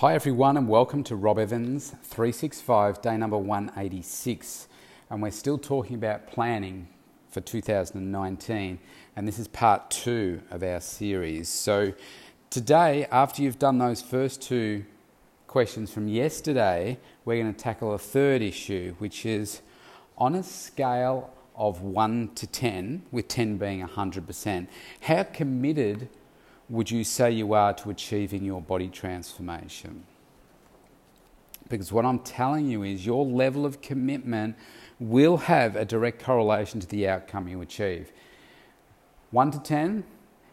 Hi, everyone, and welcome to Rob Evans 365, day number 186. And we're still talking about planning for 2019, and this is part two of our series. So, today, after you've done those first two questions from yesterday, we're going to tackle a third issue, which is on a scale of 1 to 10, with 10 being 100%, how committed would you say you are to achieving your body transformation? Because what I'm telling you is your level of commitment will have a direct correlation to the outcome you achieve. 1 to 10,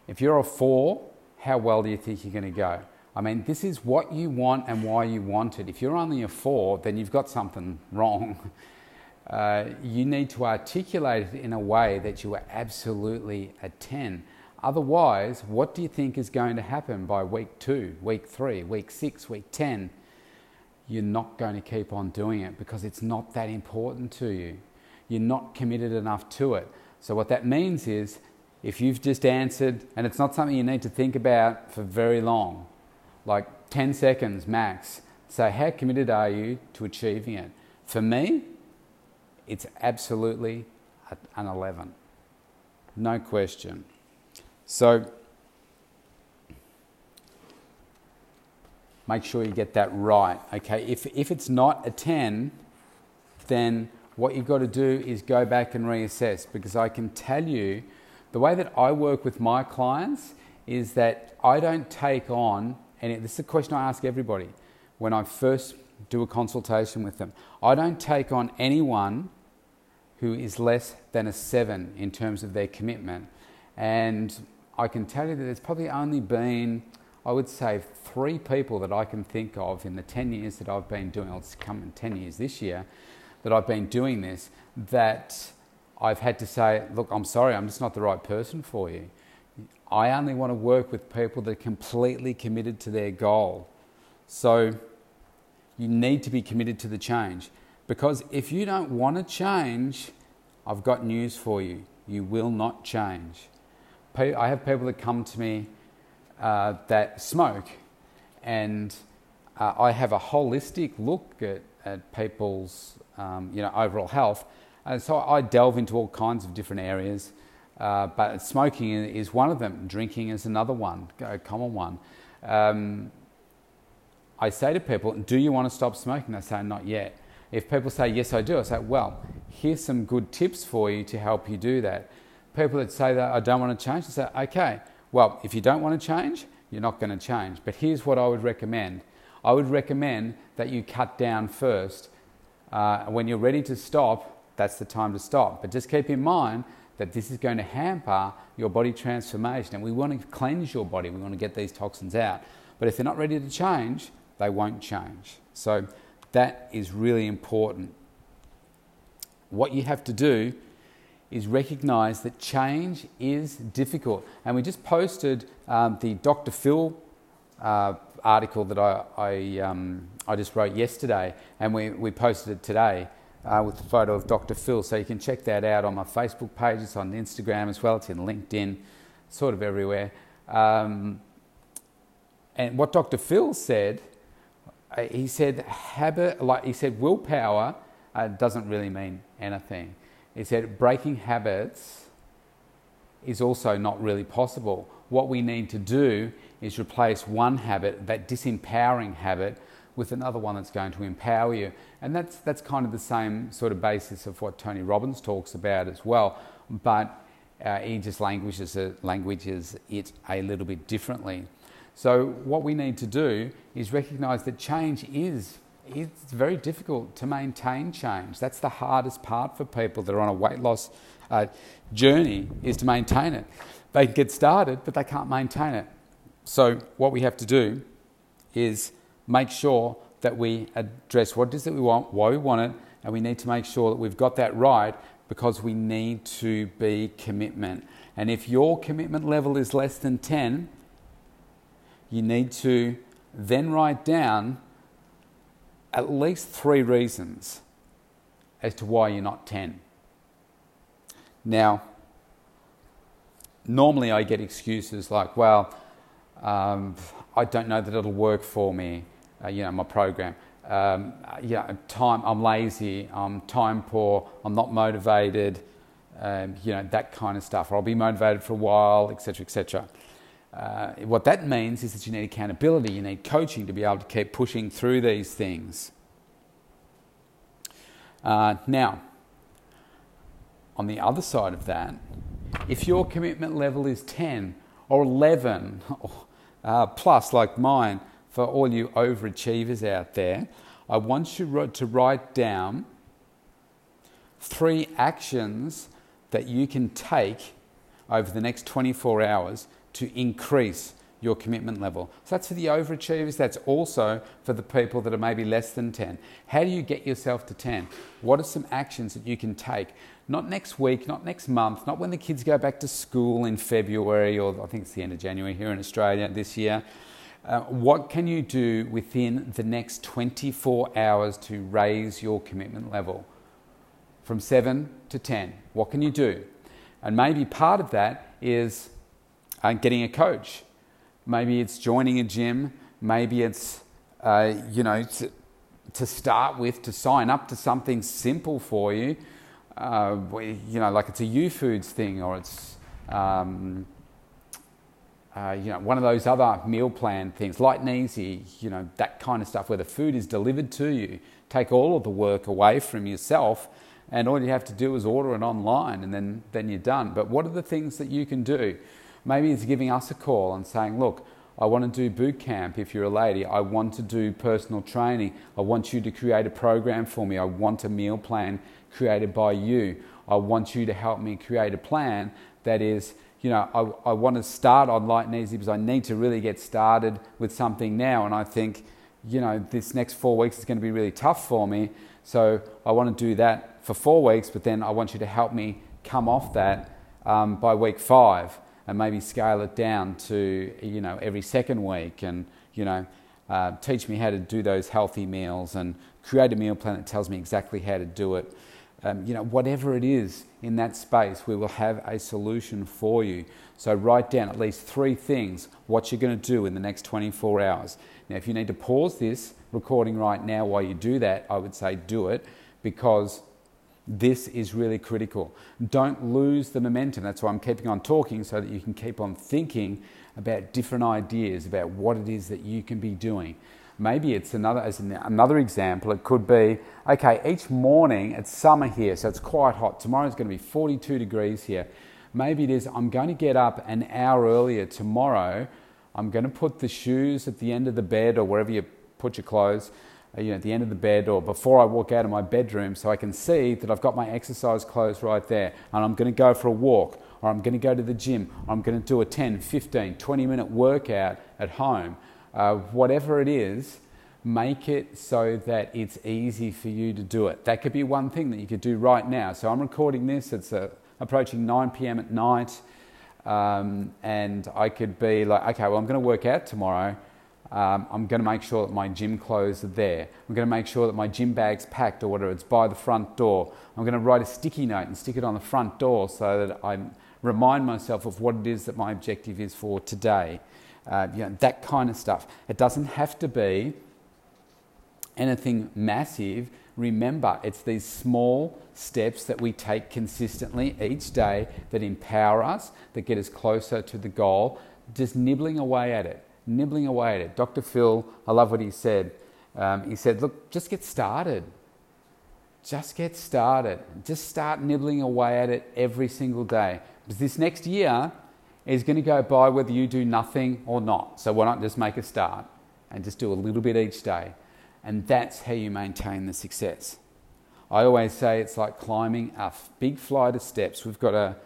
if you're a 4, how well do you think you're going to go? I mean, this is what you want and why you want it. If you're only a 4, then you've got something wrong. Uh, you need to articulate it in a way that you are absolutely a 10. Otherwise, what do you think is going to happen by week two, week three, week six, week 10? You're not going to keep on doing it because it's not that important to you. You're not committed enough to it. So, what that means is if you've just answered, and it's not something you need to think about for very long, like 10 seconds max, say, how committed are you to achieving it? For me, it's absolutely an 11. No question. So make sure you get that right. Okay, if, if it's not a 10, then what you've got to do is go back and reassess because I can tell you the way that I work with my clients is that I don't take on, and this is a question I ask everybody when I first do a consultation with them. I don't take on anyone who is less than a seven in terms of their commitment. And I can tell you that there's probably only been, I would say, three people that I can think of in the 10 years that I've been doing, it's come 10 years this year, that I've been doing this, that I've had to say, look, I'm sorry, I'm just not the right person for you. I only want to work with people that are completely committed to their goal. So you need to be committed to the change. Because if you don't want to change, I've got news for you. You will not change. I have people that come to me uh, that smoke, and uh, I have a holistic look at, at people's um, you know overall health, and so I delve into all kinds of different areas. Uh, but smoking is one of them. Drinking is another one, a common one. Um, I say to people, "Do you want to stop smoking?" They say, "Not yet." If people say, "Yes, I do," I say, "Well, here's some good tips for you to help you do that." People that say that I don't want to change, I say, okay, well, if you don't want to change, you're not going to change. But here's what I would recommend I would recommend that you cut down first. Uh, when you're ready to stop, that's the time to stop. But just keep in mind that this is going to hamper your body transformation. And we want to cleanse your body, we want to get these toxins out. But if they're not ready to change, they won't change. So that is really important. What you have to do is recognize that change is difficult. And we just posted um, the Dr. Phil uh, article that I, I, um, I, just wrote yesterday, and we, we posted it today uh, with the photo of Dr. Phil. So you can check that out on my Facebook page, it's on Instagram as well, it's in LinkedIn, sort of everywhere. Um, and what Dr. Phil said, uh, he said habit, like he said, willpower uh, doesn't really mean anything is that breaking habits is also not really possible. What we need to do is replace one habit, that disempowering habit, with another one that's going to empower you. And that's, that's kind of the same sort of basis of what Tony Robbins talks about as well, but uh, he just languages it, languages it a little bit differently. So, what we need to do is recognize that change is it's very difficult to maintain change. That's the hardest part for people that are on a weight loss uh, journey is to maintain it. They can get started, but they can't maintain it. So what we have to do is make sure that we address what it is that we want, why we want it, and we need to make sure that we've got that right because we need to be commitment. And if your commitment level is less than 10, you need to then write down at least three reasons as to why you're not 10. Now, normally I get excuses like, well, um, I don't know that it'll work for me. uh, you know, my program. Um, yeah, time. I'm lazy. I'm time poor. I'm not motivated. Um, you know that kind of stuff. Or I'll be motivated for a while, etc., etc. Uh, what that means is that you need accountability. You need coaching to be able to keep pushing through these things. Uh, now, on the other side of that, if your commitment level is 10 or 11 uh, plus, like mine, for all you overachievers out there, I want you to write down three actions that you can take over the next 24 hours to increase your commitment level. So that's for the overachievers, that's also for the people that are maybe less than 10. How do you get yourself to 10? What are some actions that you can take? Not next week, not next month, not when the kids go back to school in February or I think it's the end of January here in Australia this year. Uh, what can you do within the next 24 hours to raise your commitment level from 7 to 10? What can you do? And maybe part of that is uh, getting a coach. Maybe it's joining a gym. Maybe it's, uh, you know, to, to, start with, to sign up to something simple for you. Uh, you know, like it's a Youfoodz thing or it's. Um, uh, you know, one of those other meal plan things, light and easy, you know, that kind of stuff where the food is delivered to you. Take all of the work away from yourself, and all you have to do is order it online, and then, then you're done. But what are the things that you can do? Maybe it's giving us a call and saying, look, I want to do boot camp if you're a lady. I want to do personal training. I want you to create a program for me. I want a meal plan created by you. I want you to help me create a plan that is you know, I, I want to start on light and easy because I need to really get started with something now. And I think, you know, this next four weeks is going to be really tough for me. So I want to do that for four weeks, but then I want you to help me come off that um, by week five and maybe scale it down to, you know, every second week and, you know, uh, teach me how to do those healthy meals and create a meal plan that tells me exactly how to do it um, you know, whatever it is in that space, we will have a solution for you. So write down at least three things what you're going to do in the next 24 hours. Now, if you need to pause this recording right now while you do that, I would say do it because this is really critical. Don't lose the momentum. That's why I'm keeping on talking so that you can keep on thinking about different ideas about what it is that you can be doing. Maybe it's another, as another example, it could be okay, each morning it's summer here, so it's quite hot. Tomorrow is going to be 42 degrees here. Maybe it is I'm going to get up an hour earlier tomorrow. I'm going to put the shoes at the end of the bed or wherever you put your clothes, you know, at the end of the bed or before I walk out of my bedroom so I can see that I've got my exercise clothes right there and I'm going to go for a walk or I'm going to go to the gym or I'm going to do a 10, 15, 20 minute workout at home uh, whatever it is, make it so that it's easy for you to do it. That could be one thing that you could do right now. So I'm recording this, it's uh, approaching 9 p.m. at night, um, and I could be like, okay, well, I'm going to work out tomorrow. Um, I'm going to make sure that my gym clothes are there. I'm going to make sure that my gym bag's packed or whatever, it's by the front door. I'm going to write a sticky note and stick it on the front door so that I remind myself of what it is that my objective is for today uh, you know, that kind of stuff. It doesn't have to be anything massive. Remember, it's these small steps that we take consistently each day that empower us, that get us closer to the goal, just nibbling away at it, nibbling away at it. Dr. Phil, I love what he said. Um, he said, Look, just get started. Just get started. Just start nibbling away at it every single day. Because this next year, is going to go by whether you do nothing or not. So why not just make a start and just do a little bit each day? And that's how you maintain the success. I always say it's like climbing a big flight of steps. We've got a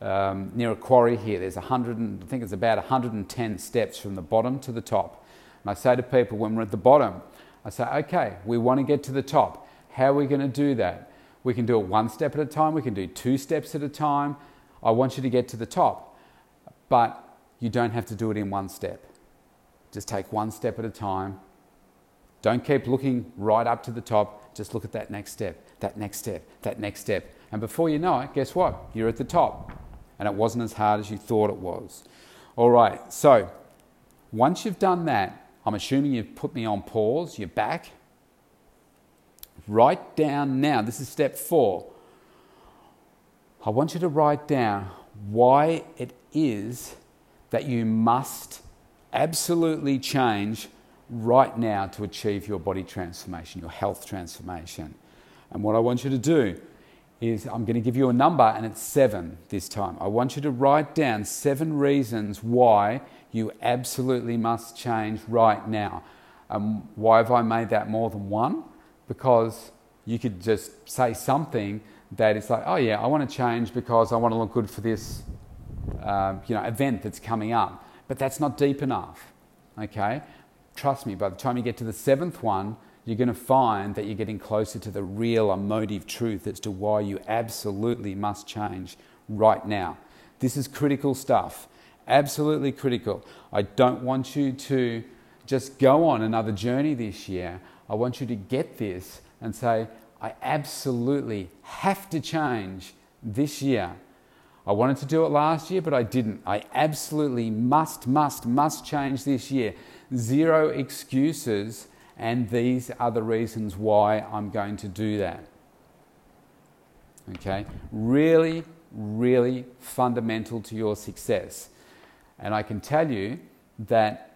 um, near a quarry here. There's 100, and, I think it's about 110 steps from the bottom to the top. And I say to people when we're at the bottom, I say, okay, we want to get to the top. How are we going to do that? We can do it one step at a time. We can do two steps at a time. I want you to get to the top. But you don't have to do it in one step. Just take one step at a time. Don't keep looking right up to the top. Just look at that next step, that next step, that next step. And before you know it, guess what? You're at the top. And it wasn't as hard as you thought it was. All right, so once you've done that, I'm assuming you've put me on pause, you're back. Write down now, this is step four. I want you to write down why it is that you must absolutely change right now to achieve your body transformation, your health transformation. And what I want you to do is I'm going to give you a number and it's seven this time. I want you to write down seven reasons why you absolutely must change right now. Um, why have I made that more than one? Because you could just say something that is like, oh yeah, I want to change because I want to look good for this, uh, you know, event that's coming up. But that's not deep enough. Okay, trust me. By the time you get to the seventh one, you're going to find that you're getting closer to the real emotive truth as to why you absolutely must change right now. This is critical stuff. Absolutely critical. I don't want you to just go on another journey this year. I want you to get this and say, I absolutely have to change this year. I wanted to do it last year, but I didn't. I absolutely must, must, must change this year. Zero excuses, and these are the reasons why I'm going to do that. Okay? Really, really fundamental to your success. And I can tell you that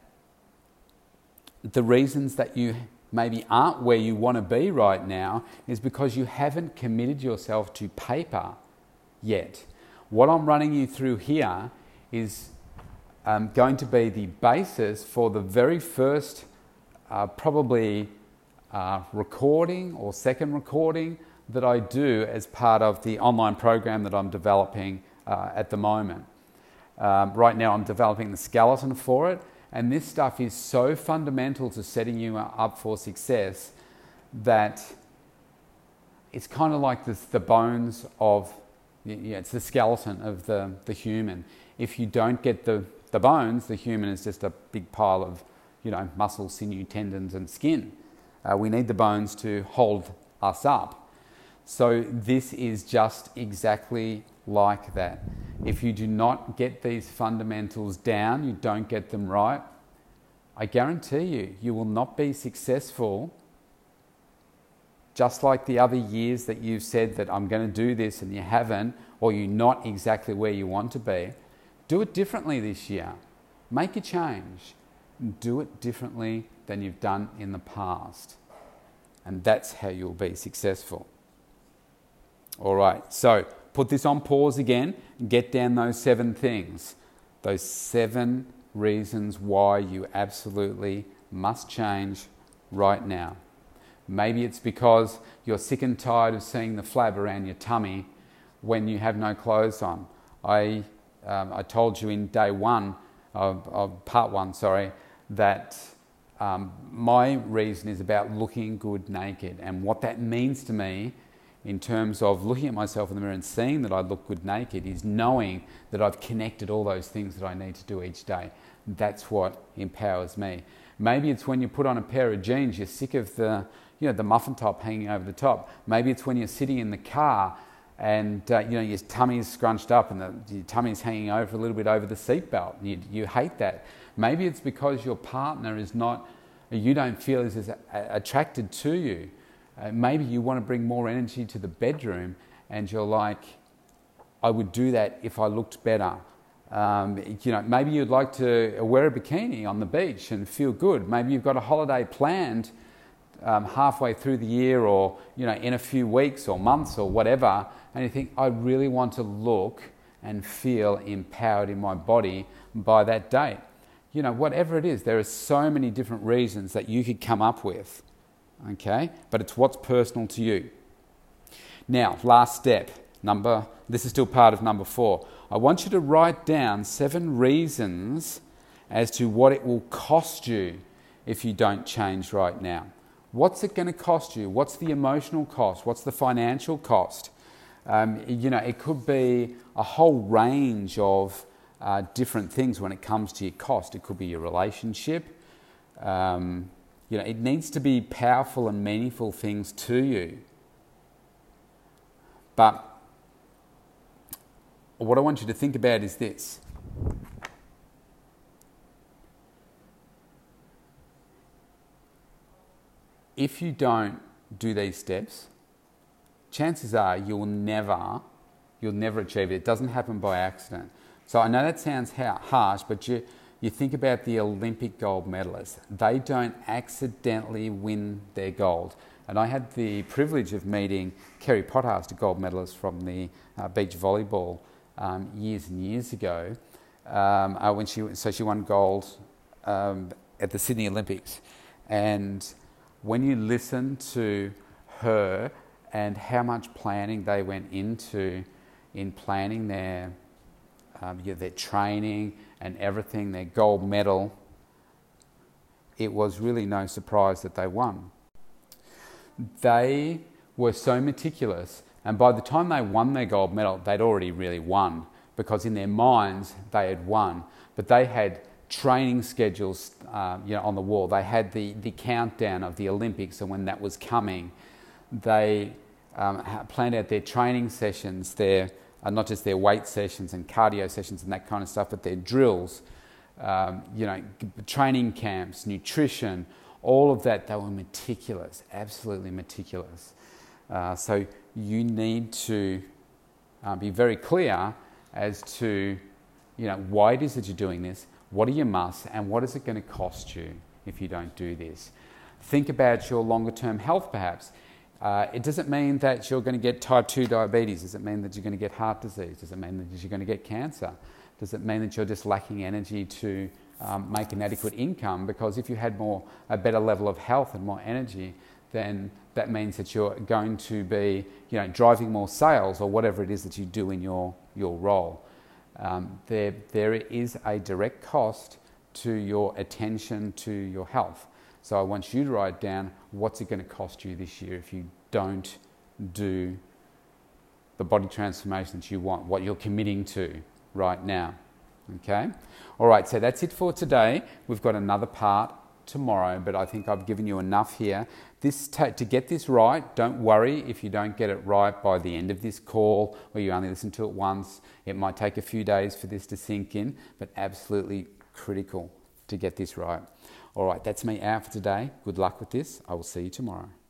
the reasons that you maybe aren't where you want to be right now is because you haven't committed yourself to paper yet. What I'm running you through here is um, going to be the basis for the very first, uh, probably uh, recording or second recording that I do as part of the online program that I'm developing uh, at the moment. Um, right now, I'm developing the skeleton for it, and this stuff is so fundamental to setting you up for success that it's kind of like the, the bones of, yeah, it's the skeleton of the, the human. If you don't get the, the bones, the human is just a big pile of, you know, muscle, sinew, tendons, and skin. Uh, we need the bones to hold us up. So this is just exactly like that. If you do not get these fundamentals down, you don't get them right, I guarantee you, you will not be successful. Just like the other years that you've said that I'm going to do this and you haven't, or you're not exactly where you want to be, do it differently this year. Make a change. Do it differently than you've done in the past. And that's how you'll be successful. All right, so put this on pause again get down those seven things. Those seven reasons why you absolutely must change right now. Maybe it's because you're sick and tired of seeing the flab around your tummy when you have no clothes on. I, um, I told you in day one, of, of part one, sorry, that um, my reason is about looking good naked. And what that means to me in terms of looking at myself in the mirror and seeing that I look good naked is knowing that I've connected all those things that I need to do each day. That's what empowers me. Maybe it's when you put on a pair of jeans, you're sick of the, you know, the muffin top hanging over the top. Maybe it's when you're sitting in the car and uh, you know your tummy's scrunched up and the, your tummy's hanging over a little bit over the seatbelt. You, you hate that. Maybe it's because your partner is not, you don't feel is as attracted to you uh, maybe you want to bring more energy to the bedroom and you're like, I would do that if I looked better. Um, you know, maybe you'd like to wear a bikini on the beach and feel good. Maybe you've got a holiday planned um, halfway through the year or, you know, in a few weeks or months or whatever, and you think, I really want to look and feel empowered in my body by that date. You know, whatever it is, there are so many different reasons that you could come up with okay? But it's what's personal to you. Now, last step, number, this is still part of number four. I want you to write down seven reasons as to what it will cost you if you don't change right now. What's it going to cost you? What's the emotional cost? What's the financial cost? Um, you know, it could be a whole range of uh, different things when it comes to your cost. It could be your relationship. Um, you know, it needs to be powerful and meaningful things to you. But what I want you to think about is this. if you don't do these steps, chances are you'll never, you'll never achieve it. It doesn't happen by accident. So I know that sounds harsh, but you, you think about the Olympic gold medalists. They don't accidentally win their gold. And I had the privilege of meeting Kerri Pottharst, a gold medalist from the uh, beach volleyball um, years and years ago. Um, uh, when she, so she won gold um, at the Sydney Olympics. And when you listen to her and how much planning they went into in planning their, um, yeah, their training and everything, their gold medal, it was really no surprise that they won. They were so meticulous, and by the time they won their gold medal, they'd already really won because in their minds they had won. But they had training schedules uh, you know, on the wall. They had the, the countdown of the Olympics and when that was coming. They um, planned out their training sessions, their, uh, not just their weight sessions and cardio sessions and that kind of stuff, but their drills, um, you know, training camps, nutrition, all of that. They were meticulous, absolutely meticulous. Uh, so you need to uh, be very clear as to, you know, why it is that you're doing this, what are your musts, and what is it going to cost you if you don't do this? Think about your longer term health perhaps. Uh, it doesn't mean that you're going to get type 2 diabetes. Does it mean that you're going to get heart disease? Does it mean that you're going to get cancer? Does it mean that you're just lacking energy to um, make an adequate income? Because if you had more, a better level of health and more energy, then that means that you're going to be you know, driving more sales or whatever it is that you do in your, your role um, there, there is a direct cost to your attention to your health. So I want you to write down what's it going to cost you this year if you don't do the body transformation that you want, what you're committing to right now. Okay? All right, so that's it for today. We've got another part tomorrow, but I think I've given you enough here. This to get this right, don't worry if you don't get it right by the end of this call or you only listen to it once. It might take a few days for this to sink in, but absolutely critical to get this right. All right, that's me out for today. Good luck with this. I will see you tomorrow.